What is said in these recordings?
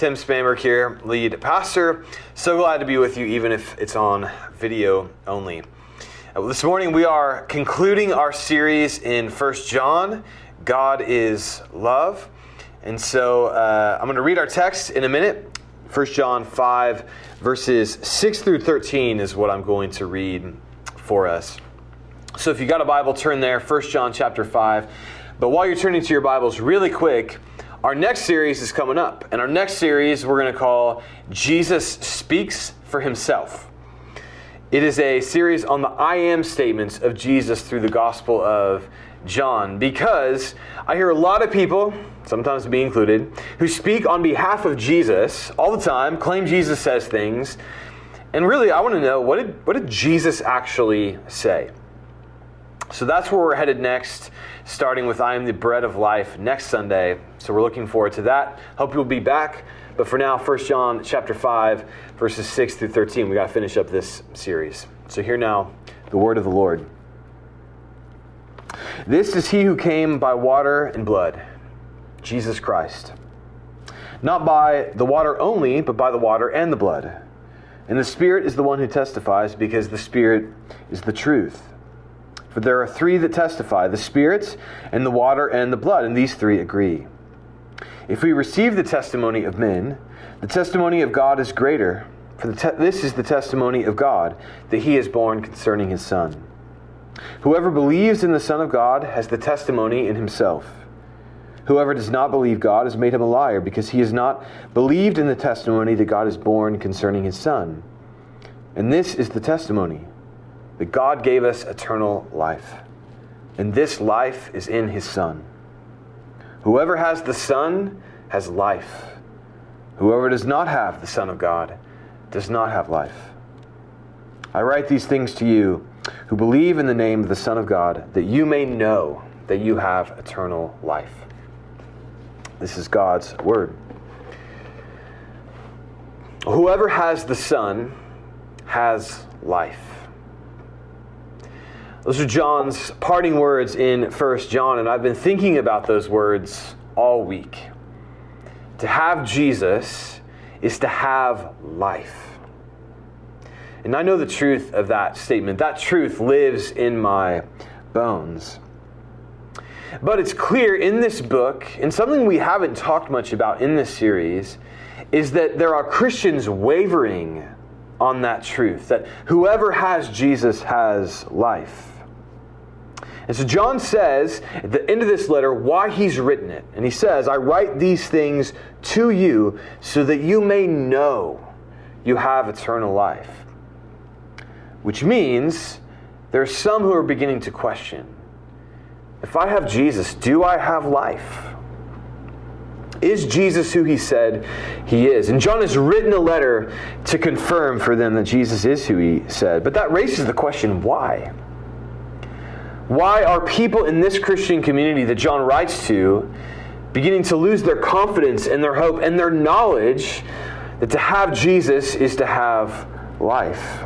Tim Spamberg here, lead pastor. So glad to be with you, even if it's on video only. Uh, this morning we are concluding our series in First John. God is love. And so uh, I'm going to read our text in a minute. First John 5, verses 6 through 13 is what I'm going to read for us. So if you got a Bible, turn there, First John chapter 5. But while you're turning to your Bibles, really quick, our next series is coming up, and our next series we're going to call Jesus Speaks for Himself. It is a series on the I am statements of Jesus through the Gospel of John because I hear a lot of people, sometimes me included, who speak on behalf of Jesus all the time, claim Jesus says things, and really I want to know what did, what did Jesus actually say? So that's where we're headed next, starting with I am the bread of life next Sunday. So we're looking forward to that. Hope you'll be back. But for now, 1 John chapter 5, verses 6 through 13, we got to finish up this series. So here now, the word of the Lord. This is he who came by water and blood, Jesus Christ. Not by the water only, but by the water and the blood. And the Spirit is the one who testifies, because the Spirit is the truth. For there are three that testify the spirits, and the water, and the blood, and these three agree. If we receive the testimony of men, the testimony of God is greater. For te- this is the testimony of God, that he is borne concerning his Son. Whoever believes in the Son of God has the testimony in himself. Whoever does not believe God has made him a liar, because he has not believed in the testimony that God is borne concerning his Son. And this is the testimony that God gave us eternal life, and this life is in His Son. Whoever has the Son has life. Whoever does not have the Son of God does not have life. I write these things to you who believe in the name of the Son of God, that you may know that you have eternal life. This is God's Word. Whoever has the Son has life. Those are John's parting words in 1 John, and I've been thinking about those words all week. To have Jesus is to have life. And I know the truth of that statement. That truth lives in my bones. But it's clear in this book, and something we haven't talked much about in this series, is that there are Christians wavering on that truth that whoever has Jesus has life. And so John says at the end of this letter why he's written it. And he says, I write these things to you so that you may know you have eternal life. Which means there are some who are beginning to question if I have Jesus, do I have life? Is Jesus who he said he is? And John has written a letter to confirm for them that Jesus is who he said. But that raises the question why? Why are people in this Christian community that John writes to beginning to lose their confidence and their hope and their knowledge that to have Jesus is to have life?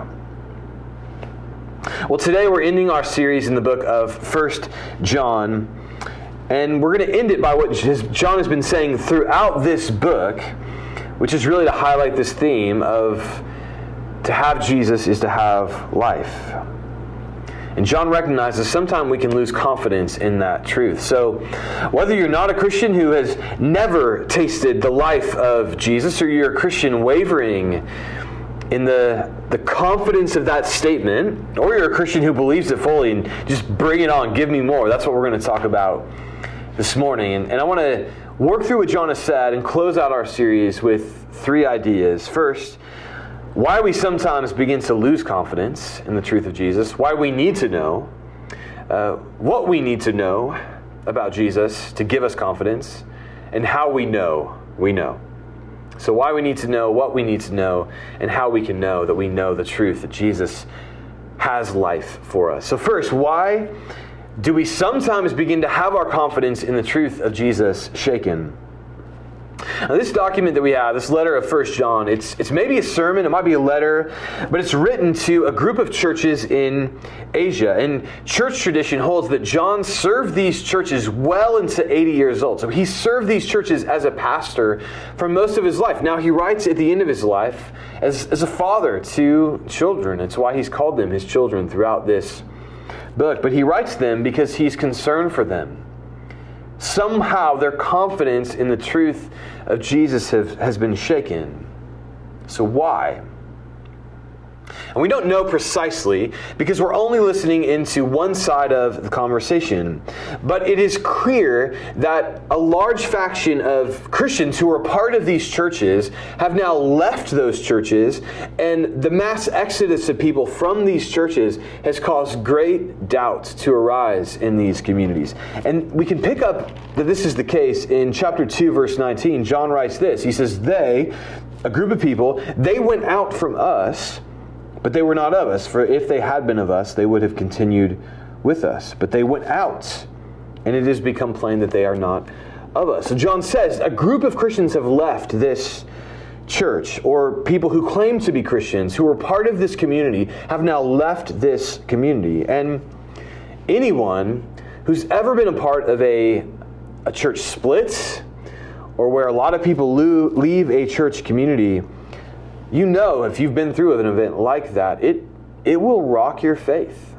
Well, today we're ending our series in the book of First John, and we're going to end it by what John has been saying throughout this book, which is really to highlight this theme of to have Jesus is to have life. And John recognizes sometimes we can lose confidence in that truth. So, whether you're not a Christian who has never tasted the life of Jesus, or you're a Christian wavering in the, the confidence of that statement, or you're a Christian who believes it fully and just bring it on, give me more, that's what we're going to talk about this morning. And, and I want to work through what John has said and close out our series with three ideas. First, why we sometimes begin to lose confidence in the truth of Jesus, why we need to know, uh, what we need to know about Jesus to give us confidence, and how we know we know. So, why we need to know, what we need to know, and how we can know that we know the truth that Jesus has life for us. So, first, why do we sometimes begin to have our confidence in the truth of Jesus shaken? Now, this document that we have, this letter of First John, it's, it's maybe a sermon, it might be a letter, but it's written to a group of churches in Asia. And church tradition holds that John served these churches well into 80 years old. So he served these churches as a pastor for most of his life. Now, he writes at the end of his life as, as a father to children. It's why he's called them his children throughout this book. But he writes them because he's concerned for them somehow their confidence in the truth of Jesus have, has been shaken. So, why? And we don't know precisely because we're only listening into one side of the conversation. But it is clear that a large faction of Christians who are part of these churches have now left those churches, and the mass exodus of people from these churches has caused great doubt to arise in these communities. And we can pick up that this is the case in chapter 2, verse 19. John writes this He says, They, a group of people, they went out from us but they were not of us, for if they had been of us, they would have continued with us. But they went out, and it has become plain that they are not of us. So John says a group of Christians have left this church, or people who claim to be Christians, who are part of this community, have now left this community. And anyone who's ever been a part of a, a church split, or where a lot of people leave a church community, you know if you've been through an event like that, it, it will rock your faith.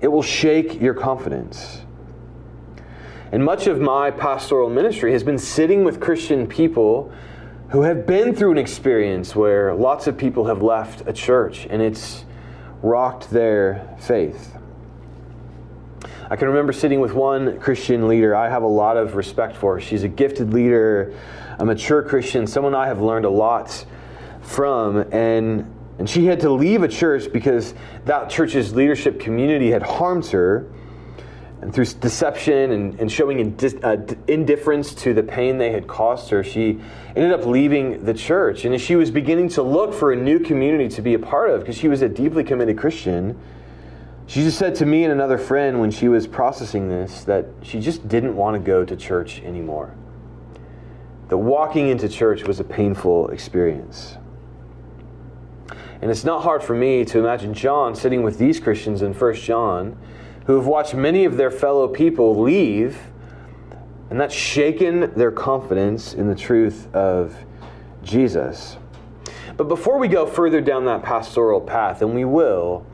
It will shake your confidence. And much of my pastoral ministry has been sitting with Christian people who have been through an experience where lots of people have left a church and it's rocked their faith. I can remember sitting with one Christian leader I have a lot of respect for. She's a gifted leader, a mature Christian, someone I have learned a lot from and and she had to leave a church because that church's leadership community had harmed her and through deception and, and showing indis, uh, indifference to the pain they had caused her, she ended up leaving the church. And as she was beginning to look for a new community to be a part of, because she was a deeply committed Christian, she just said to me and another friend when she was processing this that she just didn't want to go to church anymore. That walking into church was a painful experience. And it's not hard for me to imagine John sitting with these Christians in 1 John who have watched many of their fellow people leave, and that's shaken their confidence in the truth of Jesus. But before we go further down that pastoral path, and we will,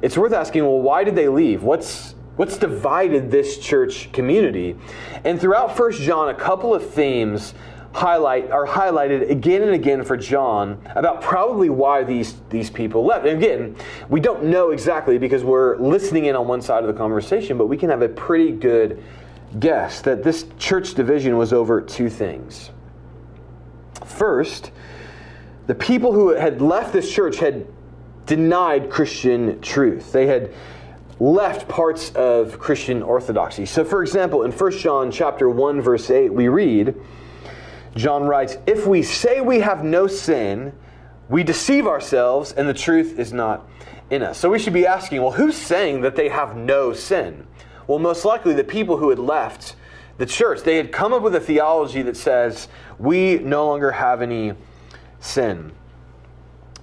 it's worth asking well, why did they leave? What's What's divided this church community? And throughout First John, a couple of themes highlight are highlighted again and again for John about probably why these these people left. And again, we don't know exactly because we're listening in on one side of the conversation, but we can have a pretty good guess that this church division was over two things. First, the people who had left this church had denied Christian truth. They had left parts of Christian orthodoxy. So for example, in 1 John chapter 1 verse 8, we read, John writes, If we say we have no sin, we deceive ourselves and the truth is not in us. So we should be asking, well, who's saying that they have no sin? Well, most likely the people who had left the church. They had come up with a theology that says we no longer have any sin.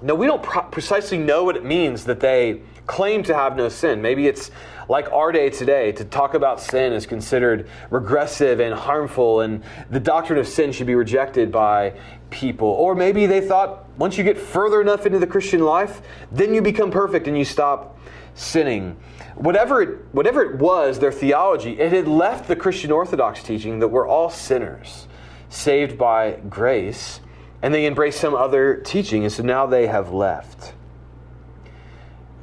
Now, we don't precisely know what it means that they claim to have no sin. Maybe it's like our day today to talk about sin is considered regressive and harmful, and the doctrine of sin should be rejected by people. Or maybe they thought once you get further enough into the Christian life, then you become perfect and you stop sinning. Whatever it, whatever it was, their theology, it had left the Christian Orthodox teaching that we're all sinners, saved by grace, and they embraced some other teaching, and so now they have left.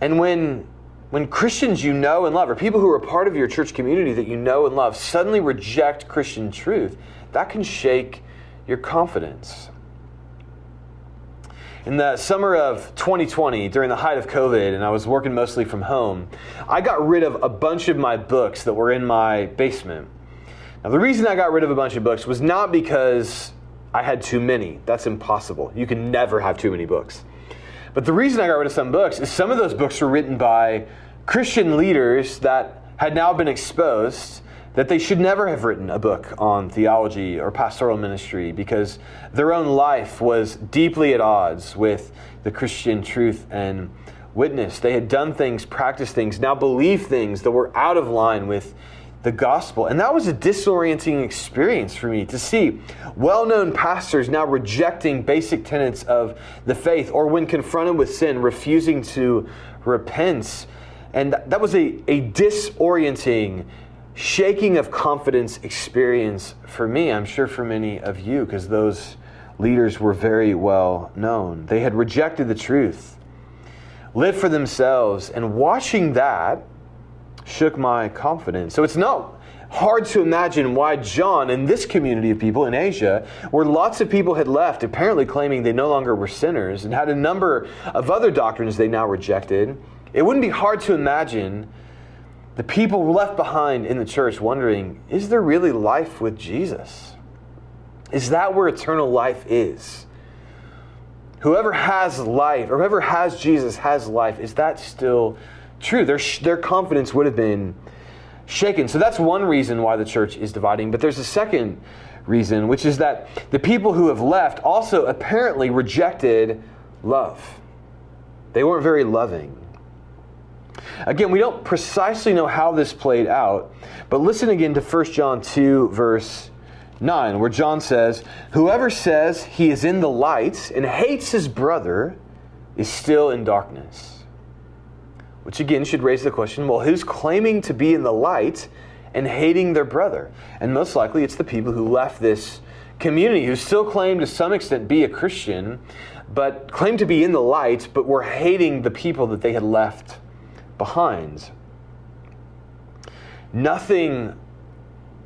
And when when Christians you know and love, or people who are part of your church community that you know and love, suddenly reject Christian truth, that can shake your confidence. In the summer of 2020, during the height of COVID, and I was working mostly from home, I got rid of a bunch of my books that were in my basement. Now, the reason I got rid of a bunch of books was not because I had too many. That's impossible. You can never have too many books. But the reason I got rid of some books is some of those books were written by Christian leaders that had now been exposed that they should never have written a book on theology or pastoral ministry because their own life was deeply at odds with the Christian truth and witness. They had done things, practiced things, now believed things that were out of line with the gospel. And that was a disorienting experience for me to see well known pastors now rejecting basic tenets of the faith, or when confronted with sin, refusing to repent. And that was a, a disorienting, shaking of confidence experience for me. I'm sure for many of you, because those leaders were very well known. They had rejected the truth, lived for themselves, and watching that shook my confidence. So it's not hard to imagine why John and this community of people in Asia, where lots of people had left, apparently claiming they no longer were sinners and had a number of other doctrines they now rejected, it wouldn't be hard to imagine the people left behind in the church wondering is there really life with Jesus? Is that where eternal life is? Whoever has life, or whoever has Jesus has life, is that still true. Their, their confidence would have been shaken. So that's one reason why the church is dividing. But there's a second reason, which is that the people who have left also apparently rejected love. They weren't very loving. Again, we don't precisely know how this played out, but listen again to 1 John 2, verse 9, where John says, Whoever says he is in the light and hates his brother is still in darkness. Which again should raise the question well, who's claiming to be in the light and hating their brother? And most likely it's the people who left this community who still claim to some extent be a Christian, but claim to be in the light, but were hating the people that they had left behind. Nothing,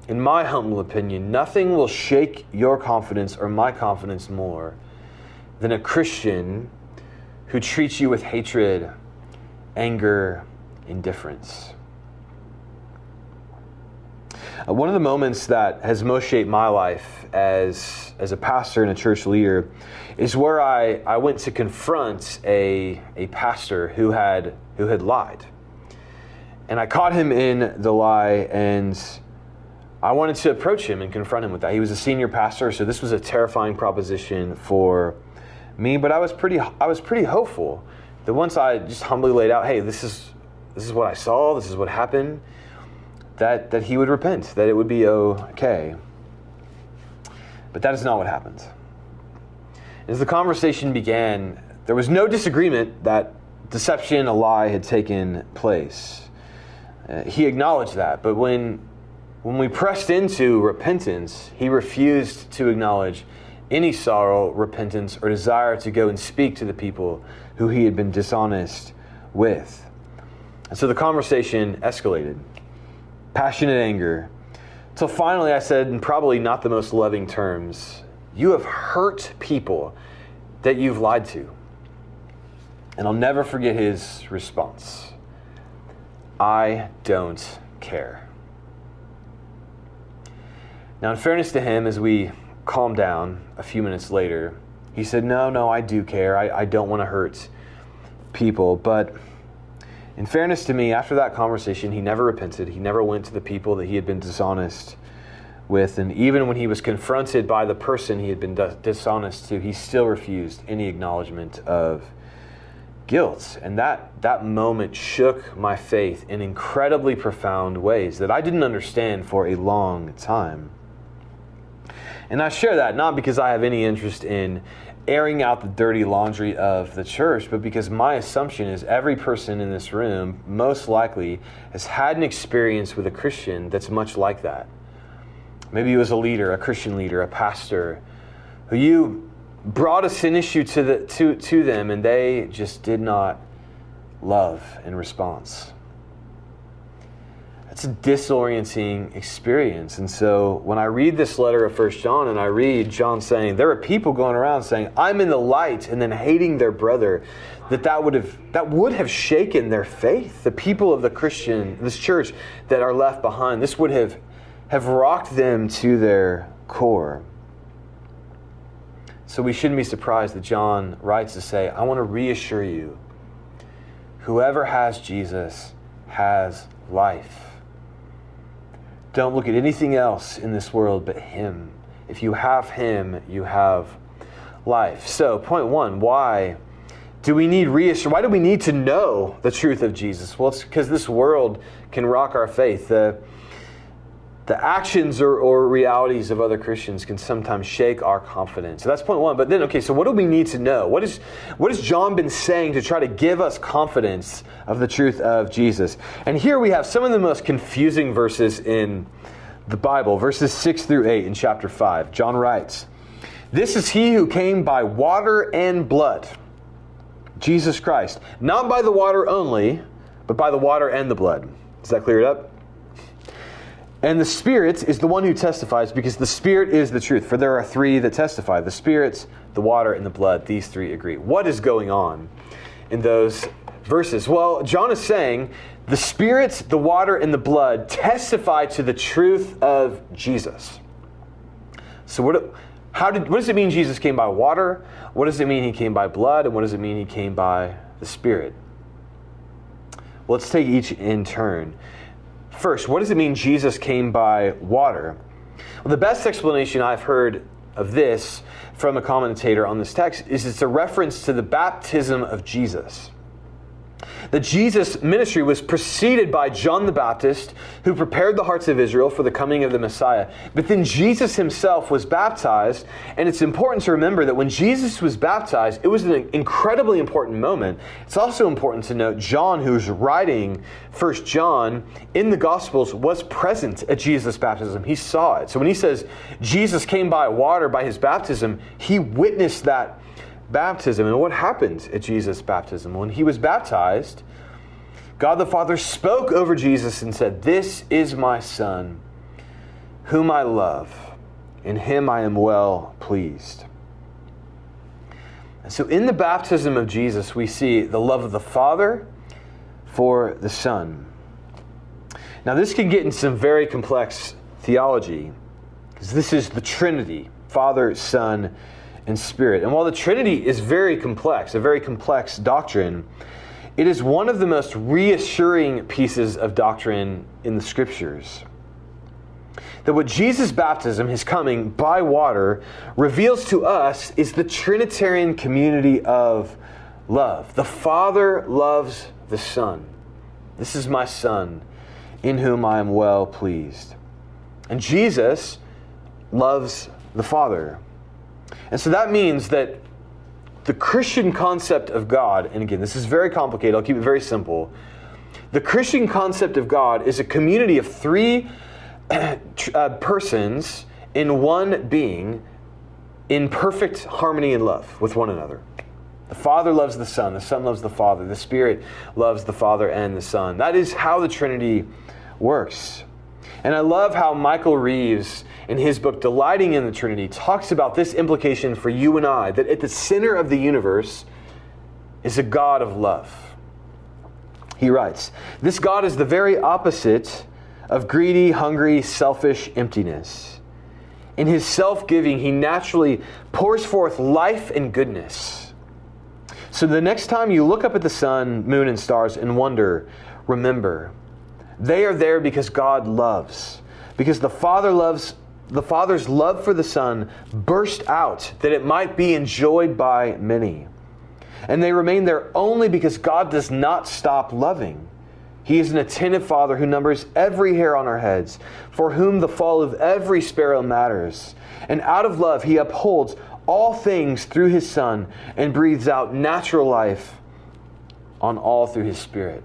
in my humble opinion, nothing will shake your confidence or my confidence more than a Christian who treats you with hatred anger, indifference. Uh, one of the moments that has most shaped my life as, as a pastor and a church leader is where I, I went to confront a, a pastor who had, who had lied. And I caught him in the lie, and I wanted to approach him and confront him with that. He was a senior pastor, so this was a terrifying proposition for me, but I was pretty, I was pretty hopeful that once I just humbly laid out, hey, this is this is what I saw, this is what happened, that that he would repent, that it would be okay. But that is not what happened. As the conversation began, there was no disagreement that deception, a lie, had taken place. Uh, he acknowledged that, but when when we pressed into repentance, he refused to acknowledge any sorrow, repentance, or desire to go and speak to the people who he had been dishonest with. And so the conversation escalated passionate anger. Until finally I said, in probably not the most loving terms, You have hurt people that you've lied to. And I'll never forget his response I don't care. Now, in fairness to him, as we calmed down a few minutes later, he said, No, no, I do care. I, I don't want to hurt people. But in fairness to me, after that conversation, he never repented. He never went to the people that he had been dishonest with. And even when he was confronted by the person he had been dishonest to, he still refused any acknowledgement of guilt. And that, that moment shook my faith in incredibly profound ways that I didn't understand for a long time. And I share that not because I have any interest in airing out the dirty laundry of the church, but because my assumption is every person in this room most likely has had an experience with a Christian that's much like that. Maybe it was a leader, a Christian leader, a pastor, who you brought a sin issue to, the, to, to them and they just did not love in response. It's a disorienting experience. And so when I read this letter of First John and I read John saying, there are people going around saying, I'm in the light, and then hating their brother, that that would have that would have shaken their faith. The people of the Christian, this church that are left behind, this would have have rocked them to their core. So we shouldn't be surprised that John writes to say, I want to reassure you whoever has Jesus has life. Don't look at anything else in this world but Him. If you have Him, you have life. So, point one why do we need reassurance? Why do we need to know the truth of Jesus? Well, it's because this world can rock our faith. The, the actions or, or realities of other Christians can sometimes shake our confidence. So that's point one. But then, okay, so what do we need to know? What, is, what has John been saying to try to give us confidence of the truth of Jesus? And here we have some of the most confusing verses in the Bible, verses 6 through 8 in chapter 5. John writes, This is he who came by water and blood, Jesus Christ, not by the water only, but by the water and the blood. Does that clear it up? And the Spirit is the one who testifies because the Spirit is the truth. For there are three that testify the Spirit, the water, and the blood. These three agree. What is going on in those verses? Well, John is saying the Spirit, the water, and the blood testify to the truth of Jesus. So, what, how did, what does it mean Jesus came by water? What does it mean he came by blood? And what does it mean he came by the Spirit? Well, let's take each in turn. First, what does it mean Jesus came by water? Well, the best explanation I've heard of this from a commentator on this text is it's a reference to the baptism of Jesus that Jesus' ministry was preceded by John the Baptist, who prepared the hearts of Israel for the coming of the Messiah. But then Jesus himself was baptized, and it's important to remember that when Jesus was baptized, it was an incredibly important moment. It's also important to note John, who's writing First John in the Gospels, was present at Jesus' baptism. He saw it. So when he says Jesus came by water by his baptism, he witnessed that baptism. And what happened at Jesus' baptism? When he was baptized, God the Father spoke over Jesus and said, This is my Son, whom I love. In him I am well pleased. And so in the baptism of Jesus, we see the love of the Father for the Son. Now, this can get into some very complex theology, because this is the Trinity Father, Son, and Spirit. And while the Trinity is very complex, a very complex doctrine, it is one of the most reassuring pieces of doctrine in the Scriptures. That what Jesus' baptism, his coming by water, reveals to us is the Trinitarian community of love. The Father loves the Son. This is my Son, in whom I am well pleased. And Jesus loves the Father. And so that means that the Christian concept of God, and again, this is very complicated, I'll keep it very simple. The Christian concept of God is a community of three uh, persons in one being in perfect harmony and love with one another. The Father loves the Son, the Son loves the Father, the Spirit loves the Father and the Son. That is how the Trinity works. And I love how Michael Reeves, in his book Delighting in the Trinity, talks about this implication for you and I that at the center of the universe is a God of love. He writes, This God is the very opposite of greedy, hungry, selfish emptiness. In his self giving, he naturally pours forth life and goodness. So the next time you look up at the sun, moon, and stars and wonder, remember, they are there because God loves. Because the Father loves the Father's love for the Son burst out that it might be enjoyed by many. And they remain there only because God does not stop loving. He is an attentive Father who numbers every hair on our heads, for whom the fall of every sparrow matters. And out of love, He upholds all things through His Son and breathes out natural life on all through His Spirit.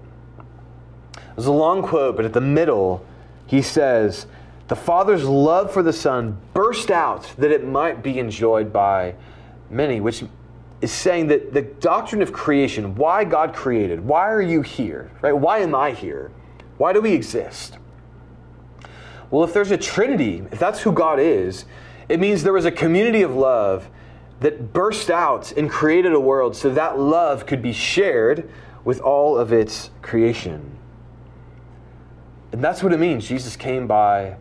There's a long quote, but at the middle, he says, The Father's love for the Son burst out that it might be enjoyed by many, which is saying that the doctrine of creation, why God created, why are you here? Right? Why am I here? Why do we exist? Well, if there's a Trinity, if that's who God is, it means there was a community of love that burst out and created a world so that love could be shared with all of its creation. And that's what it means. Jesus came by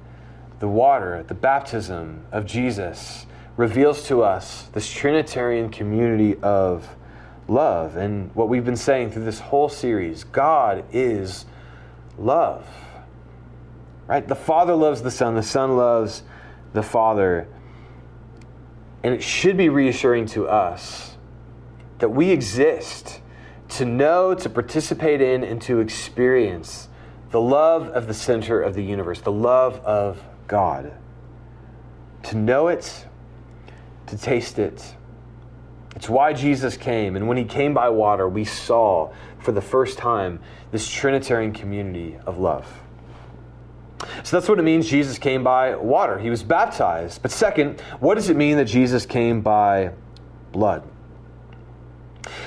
the water, the baptism of Jesus reveals to us this Trinitarian community of love. And what we've been saying through this whole series God is love. Right? The Father loves the Son, the Son loves the Father. And it should be reassuring to us that we exist to know, to participate in, and to experience the love of the center of the universe, the love of God. To know it, to taste it. It's why Jesus came. And when he came by water, we saw for the first time this Trinitarian community of love. So that's what it means Jesus came by water. He was baptized. But second, what does it mean that Jesus came by blood?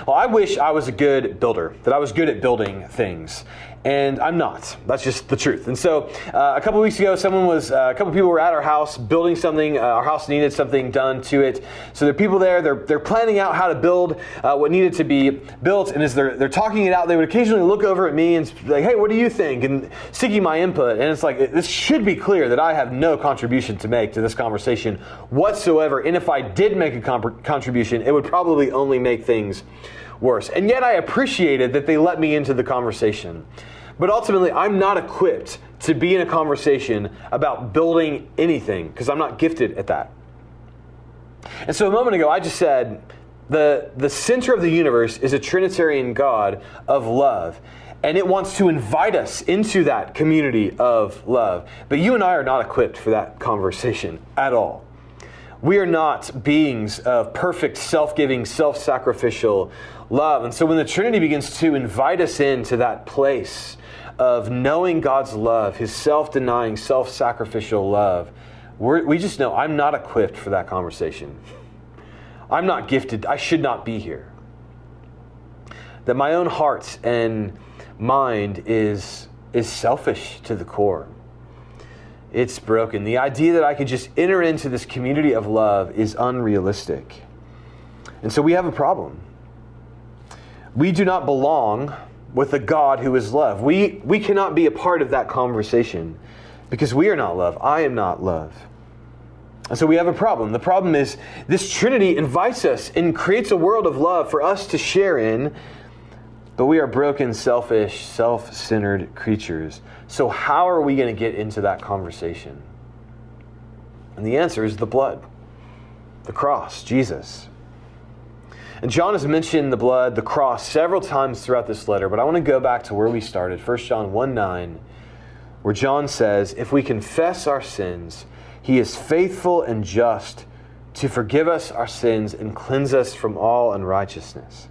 Well, I wish I was a good builder, that I was good at building things and I'm not. That's just the truth. And so, uh, a couple weeks ago, someone was, uh, a couple people were at our house building something. Uh, our house needed something done to it. So there are people there. They're they're planning out how to build uh, what needed to be built. And as they're they're talking it out, they would occasionally look over at me and like, "Hey, what do you think?" And seeking my input. And it's like this should be clear that I have no contribution to make to this conversation whatsoever. And if I did make a comp- contribution, it would probably only make things worse. And yet I appreciated that they let me into the conversation. But ultimately, I'm not equipped to be in a conversation about building anything because I'm not gifted at that. And so a moment ago, I just said the, the center of the universe is a Trinitarian God of love. And it wants to invite us into that community of love. But you and I are not equipped for that conversation at all. We are not beings of perfect, self giving, self sacrificial love. And so when the Trinity begins to invite us into that place of knowing God's love, his self denying, self sacrificial love, we just know I'm not equipped for that conversation. I'm not gifted. I should not be here. That my own heart and mind is, is selfish to the core it's broken. The idea that I could just enter into this community of love is unrealistic. And so we have a problem. We do not belong with a God who is love. We, we cannot be a part of that conversation because we are not love. I am not love. And so we have a problem. The problem is this Trinity invites us and creates a world of love for us to share in, but we are broken, selfish, self centered creatures. So, how are we going to get into that conversation? And the answer is the blood, the cross, Jesus. And John has mentioned the blood, the cross, several times throughout this letter, but I want to go back to where we started, 1 John 1 9, where John says, If we confess our sins, he is faithful and just to forgive us our sins and cleanse us from all unrighteousness.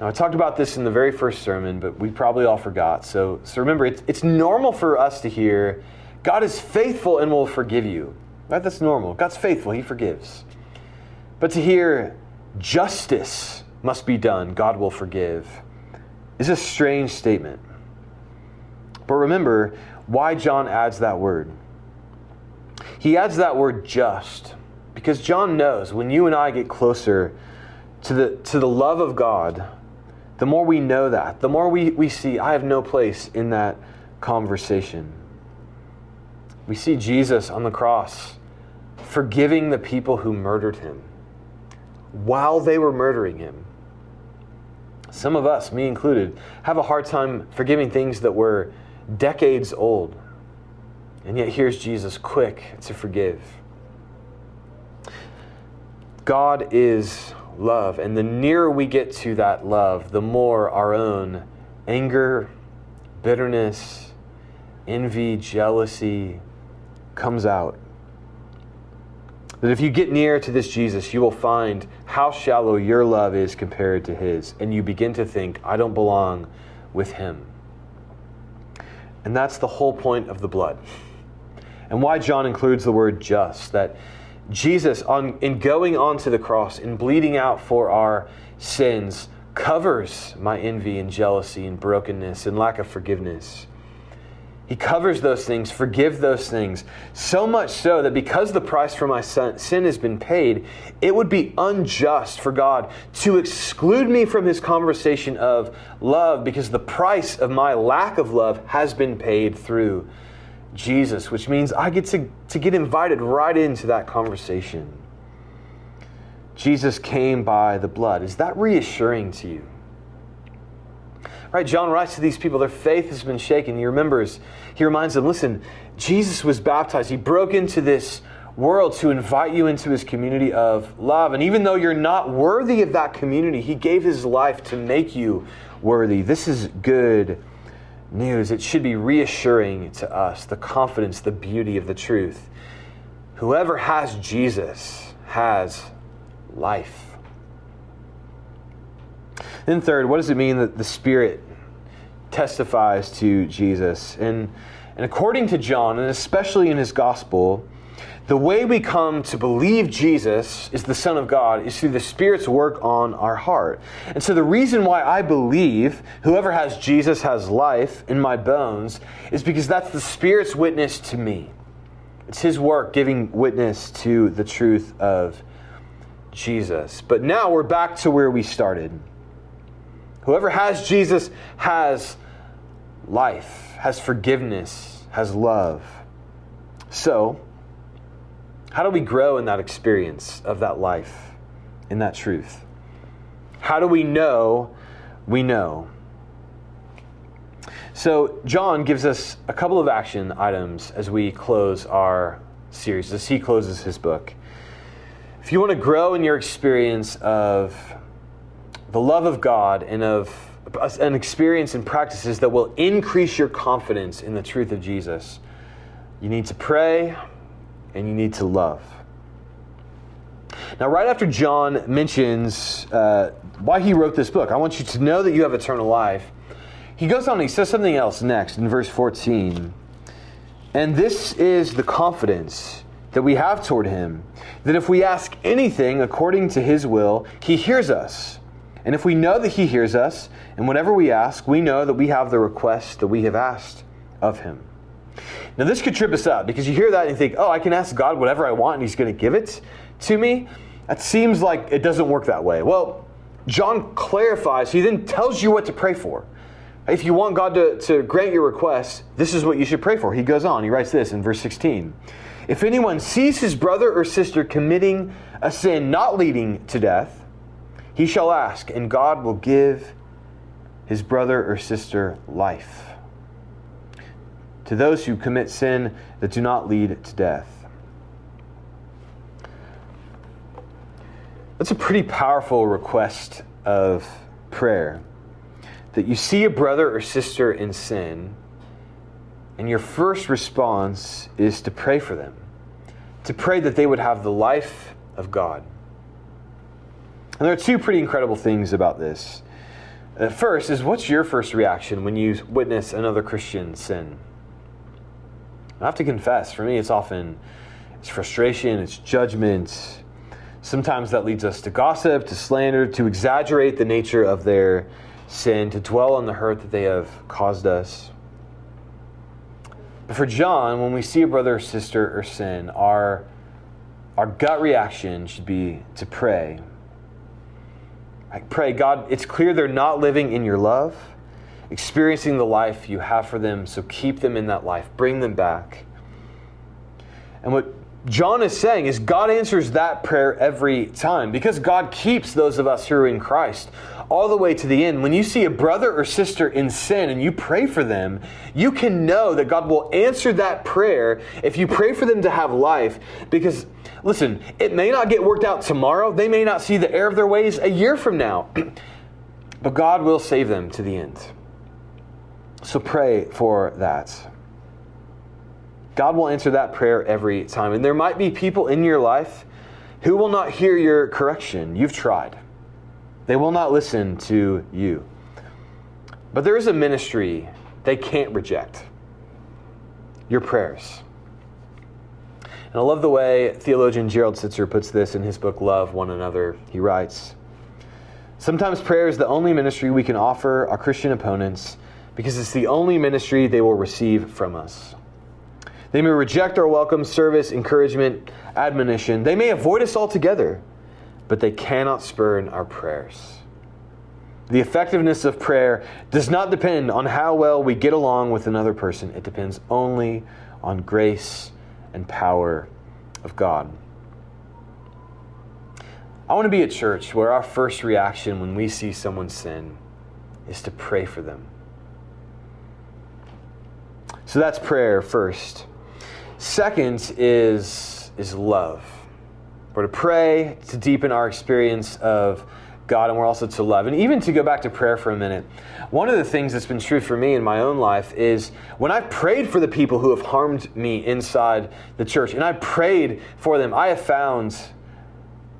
Now, I talked about this in the very first sermon, but we probably all forgot. So, so remember, it's, it's normal for us to hear God is faithful and will forgive you. Right? That's normal. God's faithful, He forgives. But to hear justice must be done, God will forgive, is a strange statement. But remember why John adds that word. He adds that word just because John knows when you and I get closer to the, to the love of God, the more we know that, the more we, we see, I have no place in that conversation. We see Jesus on the cross forgiving the people who murdered him while they were murdering him. Some of us, me included, have a hard time forgiving things that were decades old. And yet here's Jesus quick to forgive. God is love. And the nearer we get to that love, the more our own anger, bitterness, envy, jealousy comes out. That if you get near to this Jesus, you will find how shallow your love is compared to his. And you begin to think, I don't belong with him. And that's the whole point of the blood. And why John includes the word just, that Jesus, on, in going onto the cross and bleeding out for our sins, covers my envy and jealousy and brokenness and lack of forgiveness. He covers those things, forgive those things, so much so that because the price for my sin has been paid, it would be unjust for God to exclude me from his conversation of love because the price of my lack of love has been paid through Jesus, which means I get to, to get invited right into that conversation. Jesus came by the blood. Is that reassuring to you? Right, John writes to these people, their faith has been shaken. He remembers, he reminds them, listen, Jesus was baptized. He broke into this world to invite you into his community of love. And even though you're not worthy of that community, he gave his life to make you worthy. This is good news. It should be reassuring to us the confidence, the beauty of the truth. Whoever has Jesus has life. Then, third, what does it mean that the Spirit testifies to Jesus? And, and according to John, and especially in his gospel, the way we come to believe Jesus is the Son of God is through the Spirit's work on our heart. And so, the reason why I believe whoever has Jesus has life in my bones is because that's the Spirit's witness to me. It's His work giving witness to the truth of Jesus. But now we're back to where we started. Whoever has Jesus has life, has forgiveness, has love. So, how do we grow in that experience of that life, in that truth? How do we know we know? So, John gives us a couple of action items as we close our series, as he closes his book. If you want to grow in your experience of the love of God and of an experience and practices that will increase your confidence in the truth of Jesus, you need to pray and you need to love. Now, right after John mentions uh, why he wrote this book, I want you to know that you have eternal life. He goes on and he says something else next in verse 14. And this is the confidence that we have toward him that if we ask anything according to his will, he hears us. And if we know that he hears us, and whatever we ask, we know that we have the request that we have asked of him. Now, this could trip us up because you hear that and you think, oh, I can ask God whatever I want and He's going to give it to me. That seems like it doesn't work that way. Well, John clarifies, he then tells you what to pray for. If you want God to, to grant your request, this is what you should pray for. He goes on, he writes this in verse 16. If anyone sees his brother or sister committing a sin not leading to death, he shall ask, and God will give his brother or sister life to those who commit sin that do not lead to death. That's a pretty powerful request of prayer. That you see a brother or sister in sin, and your first response is to pray for them, to pray that they would have the life of God. And there are two pretty incredible things about this. Uh, first is what's your first reaction when you witness another Christian sin? I have to confess, for me, it's often it's frustration, it's judgment. Sometimes that leads us to gossip, to slander, to exaggerate the nature of their sin, to dwell on the hurt that they have caused us. But for John, when we see a brother or sister or sin, our, our gut reaction should be to pray. I pray, God, it's clear they're not living in your love experiencing the life you have for them. So keep them in that life, bring them back. And what John is saying is God answers that prayer every time because God keeps those of us who are in Christ all the way to the end. When you see a brother or sister in sin and you pray for them, you can know that God will answer that prayer if you pray for them to have life because listen, it may not get worked out tomorrow. They may not see the error of their ways a year from now. but God will save them to the end. So pray for that. God will answer that prayer every time. And there might be people in your life who will not hear your correction. You've tried, they will not listen to you. But there is a ministry they can't reject your prayers. And I love the way theologian Gerald Sittser puts this in his book, Love One Another. He writes Sometimes prayer is the only ministry we can offer our Christian opponents because it's the only ministry they will receive from us. They may reject our welcome, service, encouragement, admonition. They may avoid us altogether, but they cannot spurn our prayers. The effectiveness of prayer does not depend on how well we get along with another person, it depends only on grace and power of God. I want to be a church where our first reaction when we see someone sin is to pray for them. So that's prayer first. Second is, is love. We're to pray to deepen our experience of God, and we're also to love. And even to go back to prayer for a minute, one of the things that's been true for me in my own life is when I've prayed for the people who have harmed me inside the church, and I prayed for them, I have found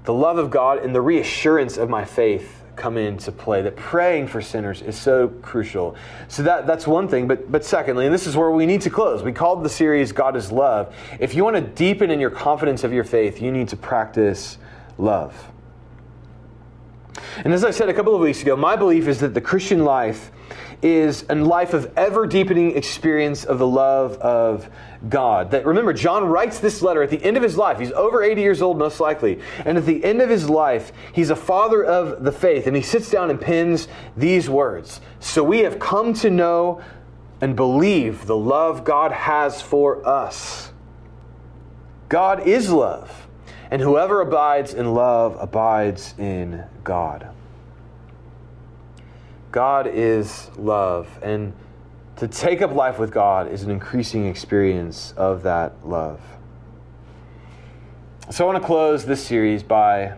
the love of God and the reassurance of my faith come into play that praying for sinners is so crucial. So that, that's one thing but, but secondly and this is where we need to close. We called the series god is love. If you want to deepen in your confidence of your faith you need to practice love. And as i said a couple of weeks ago my belief is that the christian life is a life of ever deepening experience of the love of God. That remember, John writes this letter at the end of his life. He's over 80 years old, most likely. And at the end of his life, he's a father of the faith. And he sits down and pins these words So we have come to know and believe the love God has for us. God is love. And whoever abides in love abides in God. God is love. And to take up life with God is an increasing experience of that love. So I want to close this series by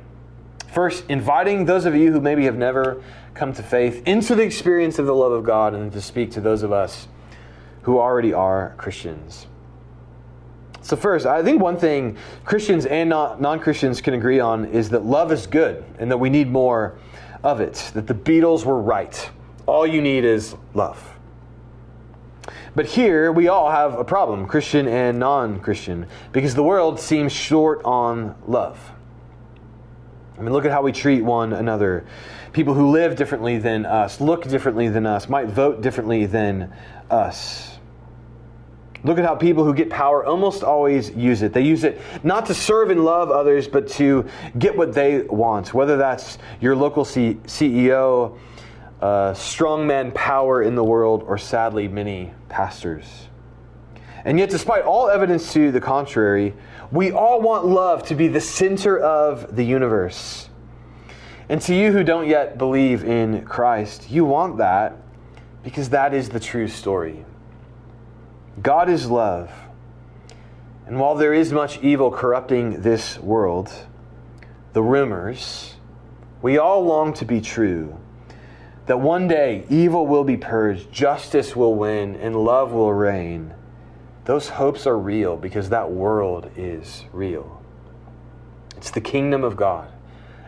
first inviting those of you who maybe have never come to faith into the experience of the love of God and to speak to those of us who already are Christians. So, first, I think one thing Christians and non Christians can agree on is that love is good and that we need more of it, that the Beatles were right. All you need is love. But here we all have a problem, Christian and non Christian, because the world seems short on love. I mean, look at how we treat one another. People who live differently than us, look differently than us, might vote differently than us. Look at how people who get power almost always use it. They use it not to serve and love others, but to get what they want, whether that's your local C- CEO, uh, strongman power in the world, or sadly, many pastors. And yet, despite all evidence to the contrary, we all want love to be the center of the universe. And to you who don't yet believe in Christ, you want that because that is the true story. God is love. And while there is much evil corrupting this world, the rumors, we all long to be true. That one day evil will be purged, justice will win, and love will reign. Those hopes are real because that world is real. It's the kingdom of God.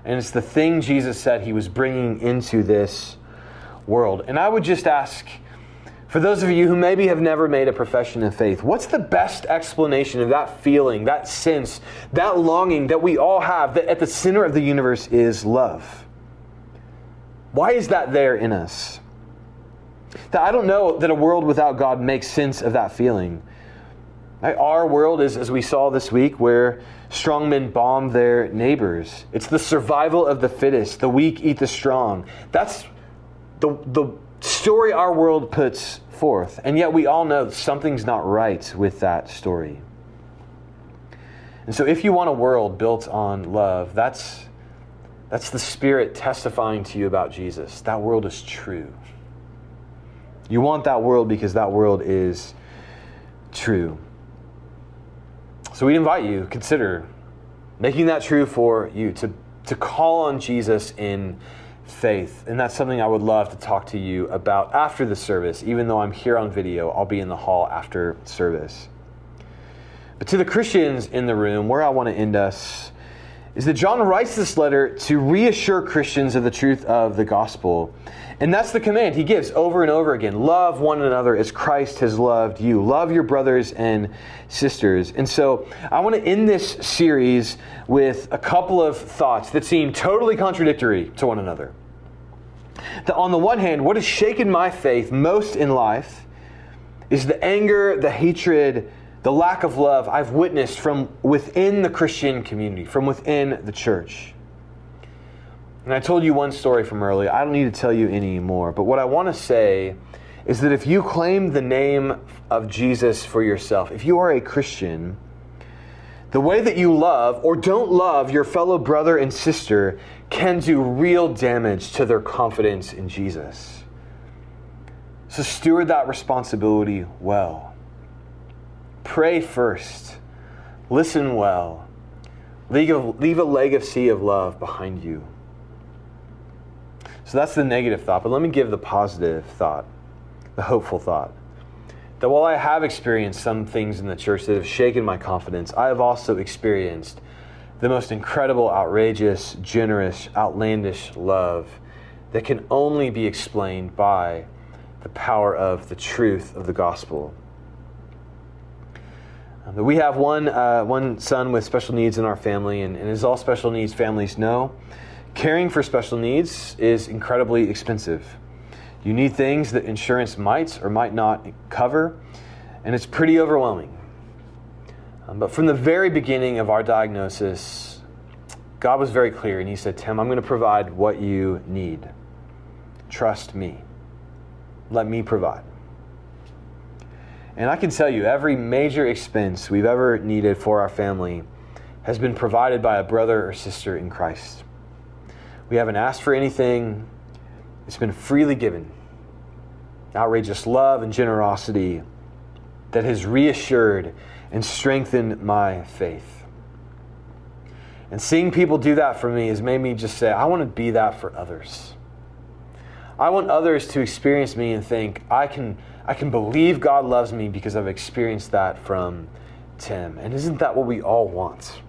And it's the thing Jesus said he was bringing into this world. And I would just ask for those of you who maybe have never made a profession of faith, what's the best explanation of that feeling, that sense, that longing that we all have that at the center of the universe is love? Why is that there in us? That I don't know that a world without God makes sense of that feeling. Our world is, as we saw this week, where strongmen bomb their neighbors. It's the survival of the fittest. The weak eat the strong. That's the, the story our world puts forth. And yet we all know something's not right with that story. And so if you want a world built on love, that's that's the spirit testifying to you about Jesus. That world is true. You want that world because that world is true. So we invite you consider making that true for you to to call on Jesus in faith. And that's something I would love to talk to you about after the service. Even though I'm here on video, I'll be in the hall after service. But to the Christians in the room, where I want to end us is that John writes this letter to reassure Christians of the truth of the gospel. And that's the command he gives over and over again. Love one another as Christ has loved you. Love your brothers and sisters. And so I want to end this series with a couple of thoughts that seem totally contradictory to one another. That on the one hand, what has shaken my faith most in life is the anger, the hatred, the lack of love I've witnessed from within the Christian community, from within the church. And I told you one story from earlier. I don't need to tell you any more. But what I want to say is that if you claim the name of Jesus for yourself, if you are a Christian, the way that you love or don't love your fellow brother and sister can do real damage to their confidence in Jesus. So steward that responsibility well. Pray first. Listen well. Leave a, leave a legacy of love behind you. So that's the negative thought, but let me give the positive thought, the hopeful thought. That while I have experienced some things in the church that have shaken my confidence, I have also experienced the most incredible, outrageous, generous, outlandish love that can only be explained by the power of the truth of the gospel. We have one, uh, one son with special needs in our family, and, and as all special needs families know, caring for special needs is incredibly expensive. You need things that insurance might or might not cover, and it's pretty overwhelming. Um, but from the very beginning of our diagnosis, God was very clear, and He said, Tim, I'm going to provide what you need. Trust me. Let me provide. And I can tell you, every major expense we've ever needed for our family has been provided by a brother or sister in Christ. We haven't asked for anything, it's been freely given. Outrageous love and generosity that has reassured and strengthened my faith. And seeing people do that for me has made me just say, I want to be that for others. I want others to experience me and think, I can, I can believe God loves me because I've experienced that from Tim. And isn't that what we all want?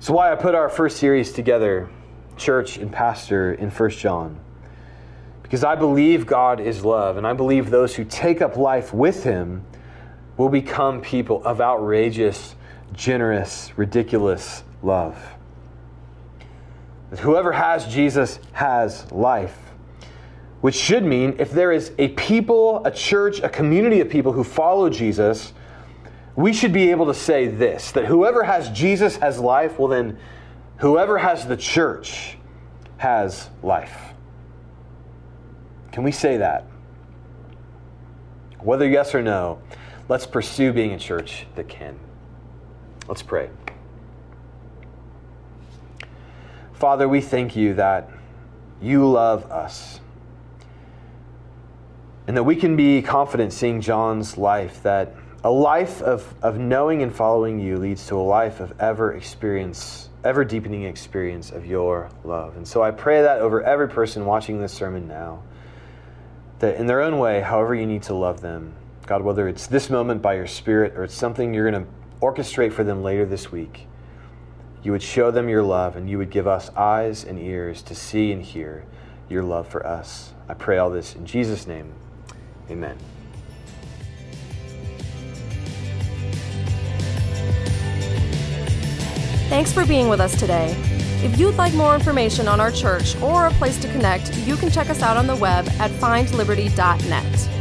So why I put our first series together, church and pastor, in 1 John. Because I believe God is love, and I believe those who take up life with Him will become people of outrageous, generous, ridiculous love. Whoever has Jesus has life. Which should mean if there is a people, a church, a community of people who follow Jesus, we should be able to say this that whoever has Jesus has life, well, then whoever has the church has life. Can we say that? Whether yes or no, let's pursue being a church that can. Let's pray. Father, we thank you that you love us. And that we can be confident seeing John's life, that a life of, of knowing and following you leads to a life of ever experience, ever deepening experience of your love. And so I pray that over every person watching this sermon now that in their own way, however you need to love them, God, whether it's this moment by your Spirit or it's something you're going to orchestrate for them later this week, you would show them your love and you would give us eyes and ears to see and hear your love for us. I pray all this in Jesus' name. Amen. Thanks for being with us today. If you'd like more information on our church or a place to connect, you can check us out on the web at findliberty.net.